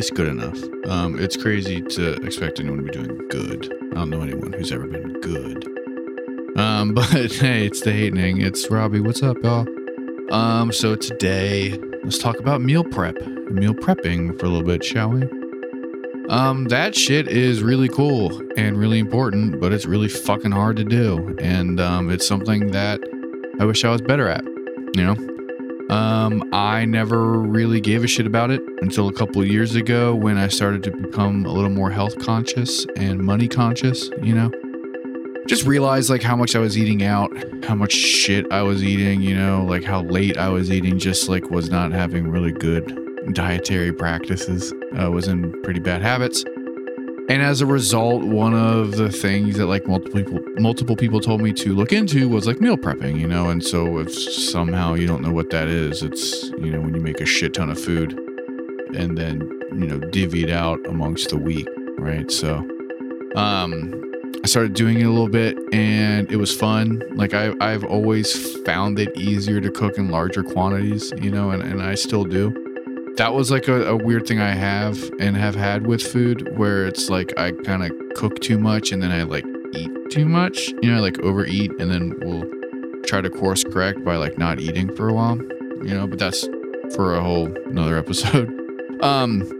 least good enough. Um, it's crazy to expect anyone to be doing good. I don't know anyone who's ever been good. Um, but hey, it's the hatening. It's Robbie. What's up, y'all? Um, so today let's talk about meal prep, meal prepping for a little bit, shall we? Um, that shit is really cool and really important, but it's really fucking hard to do, and um, it's something that I wish I was better at. You know, um, I never really gave a shit about it until a couple years ago when I started to become a little more health conscious and money conscious, you know. Just realized like how much I was eating out, how much shit I was eating, you know, like how late I was eating, just like was not having really good dietary practices, uh, was in pretty bad habits. And as a result, one of the things that like multiple people multiple people told me to look into was like meal prepping, you know. And so if somehow you don't know what that is, it's you know when you make a shit ton of food and then you know divvy it out amongst the week, right? So, um, I started doing it a little bit and it was fun. Like I I've always found it easier to cook in larger quantities, you know, and, and I still do that was like a, a, weird thing I have and have had with food where it's like I kind of cook too much and then I like eat too much. You know, like overeat and then we'll try to course correct by like not eating for a while. You know, but that's for a whole another episode. Um,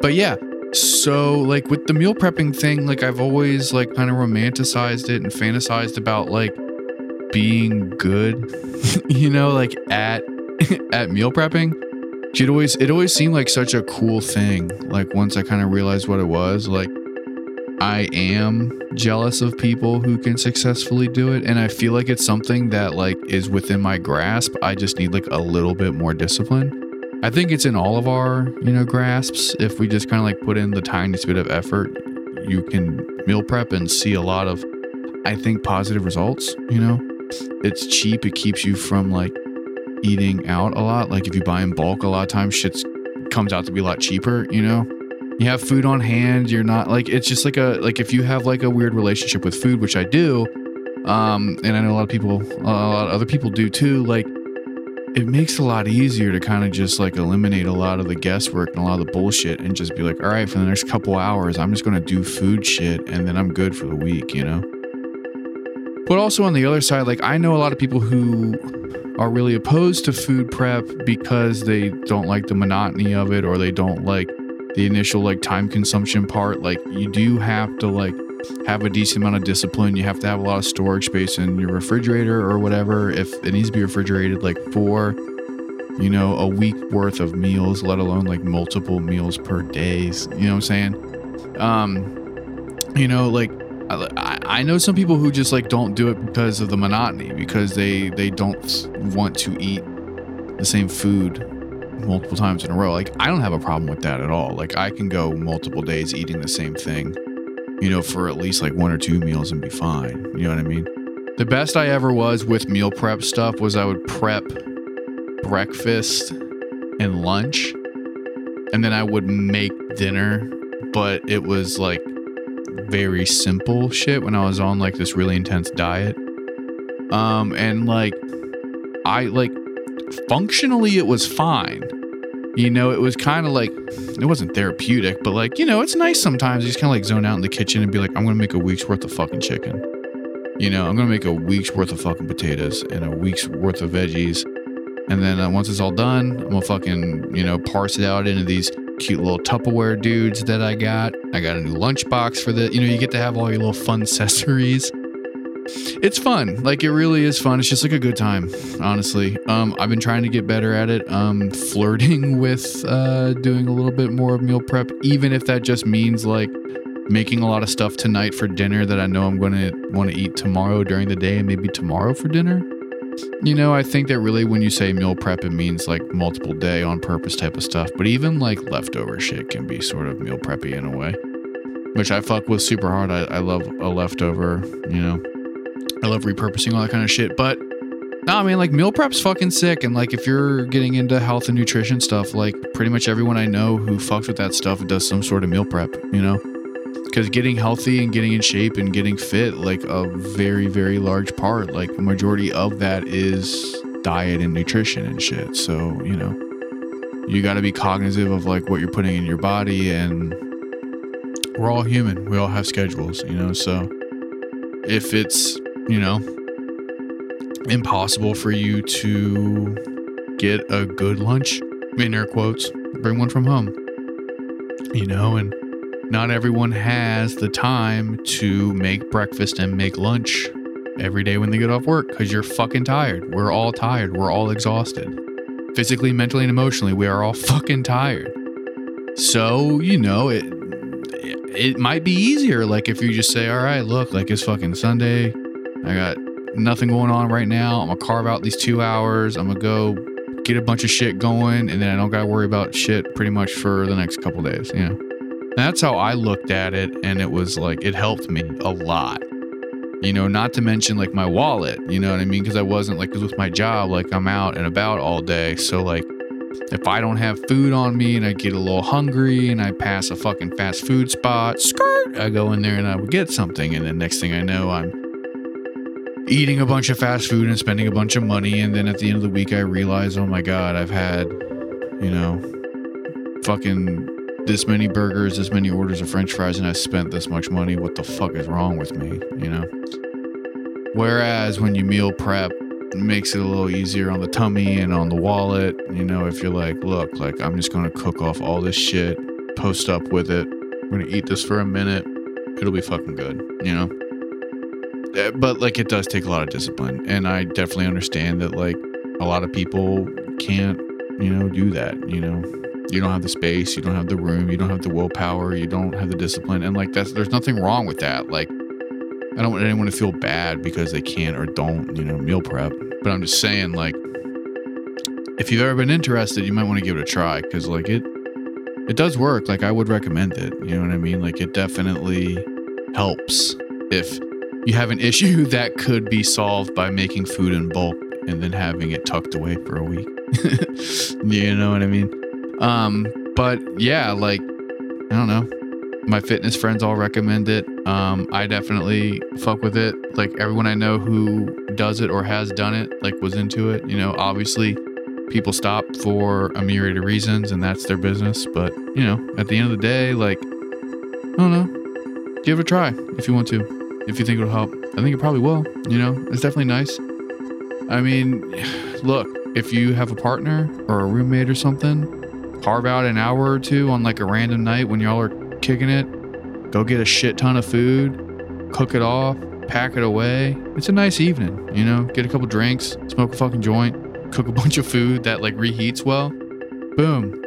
but yeah, so like with the meal prepping thing, like I've always like kind of romanticized it and fantasized about like being good, you know, like at at meal prepping it always it always seemed like such a cool thing. Like once I kind of realized what it was, like I am jealous of people who can successfully do it and I feel like it's something that like is within my grasp. I just need like a little bit more discipline. I think it's in all of our, you know, grasps. If we just kind of like put in the tiniest bit of effort, you can meal prep and see a lot of I think positive results, you know. It's cheap, it keeps you from like eating out a lot. Like if you buy in bulk, a lot of times shit comes out to be a lot cheaper, you know? You have food on hand, you're not like it's just like a like if you have like a weird relationship with food, which I do, um, and I know a lot of people a lot of other people do too, like it makes it a lot easier to kind of just like eliminate a lot of the guesswork and a lot of the bullshit and just be like, all right, for the next couple hours, I'm just gonna do food shit and then I'm good for the week, you know? But also on the other side, like I know a lot of people who are really opposed to food prep because they don't like the monotony of it or they don't like the initial like time consumption part. Like you do have to like have a decent amount of discipline. You have to have a lot of storage space in your refrigerator or whatever if it needs to be refrigerated like for you know a week worth of meals let alone like multiple meals per days you know what i'm saying? Um you know like I, I know some people who just like don't do it because of the monotony because they they don't want to eat the same food multiple times in a row. Like i don't have a problem with that at all. Like i can go multiple days eating the same thing you know for at least like one or two meals and be fine. You know what i mean? The best i ever was with meal prep stuff was i would prep breakfast and lunch and then i would make dinner but it was like very simple shit when I was on like this really intense diet. Um, and like, I like functionally it was fine. You know, it was kind of like it wasn't therapeutic, but like, you know, it's nice sometimes. You just kind of like zone out in the kitchen and be like, I'm gonna make a week's worth of fucking chicken. You know, I'm gonna make a week's worth of fucking potatoes and a week's worth of veggies. And then uh, once it's all done, I'm gonna fucking, you know, parse it out into these cute little Tupperware dudes that I got. I got a new lunchbox for the, you know, you get to have all your little fun accessories. It's fun. Like it really is fun. It's just like a good time, honestly. Um, I've been trying to get better at it. Um, flirting with uh, doing a little bit more of meal prep, even if that just means like making a lot of stuff tonight for dinner that I know I'm going to want to eat tomorrow during the day and maybe tomorrow for dinner. You know, I think that really when you say meal prep, it means like multiple day on purpose type of stuff. But even like leftover shit can be sort of meal preppy in a way, which I fuck with super hard. I, I love a leftover, you know, I love repurposing all that kind of shit. But no, I mean, like meal prep's fucking sick. And like if you're getting into health and nutrition stuff, like pretty much everyone I know who fucks with that stuff does some sort of meal prep, you know? Because getting healthy and getting in shape and getting fit like a very very large part like a majority of that is diet and nutrition and shit so you know you got to be cognizant of like what you're putting in your body and we're all human. We all have schedules, you know, so if it's, you know, impossible for you to get a good lunch in air quotes, bring one from home. You know, and not everyone has the time to make breakfast and make lunch every day when they get off work because you're fucking tired. We're all tired. We're all exhausted. Physically, mentally, and emotionally, we are all fucking tired. So, you know, it it might be easier like if you just say, "All right, look, like it's fucking Sunday. I got nothing going on right now. I'm going to carve out these 2 hours. I'm going to go get a bunch of shit going and then I don't got to worry about shit pretty much for the next couple days, you know." That's how I looked at it and it was like it helped me a lot you know, not to mention like my wallet, you know what I mean? Because I wasn't like, cause with my job, like I'm out and about all day. So, like, if I don't have food on me and I get a little hungry and I pass a fucking fast food spot, skirt, I go in there and I would get something. And then next thing I know, I'm eating a bunch of fast food and spending a bunch of money. And then at the end of the week, I realize, oh my God, I've had, you know, fucking this many burgers, this many orders of french fries, and I spent this much money. What the fuck is wrong with me? You know? Whereas when you meal prep, it makes it a little easier on the tummy and on the wallet. You know, if you're like, look, like I'm just gonna cook off all this shit, post up with it. I'm gonna eat this for a minute. It'll be fucking good, you know? Eh, but like it does take a lot of discipline. And I definitely understand that like a lot of people can't, you know, do that, you know you don't have the space, you don't have the room, you don't have the willpower, you don't have the discipline. And like that's there's nothing wrong with that. Like I don't want anyone to feel bad because they can't or don't, you know, meal prep. But I'm just saying like if you've ever been interested, you might want to give it a try cuz like it it does work. Like I would recommend it. You know what I mean? Like it definitely helps if you have an issue that could be solved by making food in bulk and then having it tucked away for a week. you know what I mean? Um, but yeah, like I don't know. My fitness friends all recommend it. Um, I definitely fuck with it. Like everyone I know who does it or has done it, like was into it. You know, obviously people stop for a myriad of reasons and that's their business. But, you know, at the end of the day, like, I don't know. Give it a try if you want to. If you think it'll help. I think it probably will. You know, it's definitely nice. I mean, look, if you have a partner or a roommate or something, carve out an hour or two on like a random night when y'all are kicking it. Go get a shit ton of food, cook it off, pack it away. It's a nice evening, you know? Get a couple drinks, smoke a fucking joint, cook a bunch of food that like reheats well. Boom.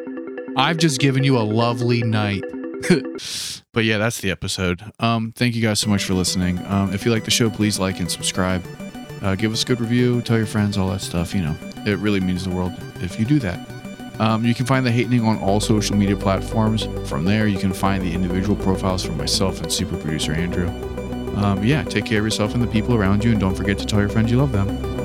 I've just given you a lovely night. but yeah, that's the episode. Um, thank you guys so much for listening. Um, if you like the show, please like and subscribe. Uh, give us a good review, tell your friends, all that stuff. You know, it really means the world if you do that. Um, you can find the Hatening on all social media platforms. From there, you can find the individual profiles from myself and super producer Andrew. Um, yeah, take care of yourself and the people around you, and don't forget to tell your friends you love them.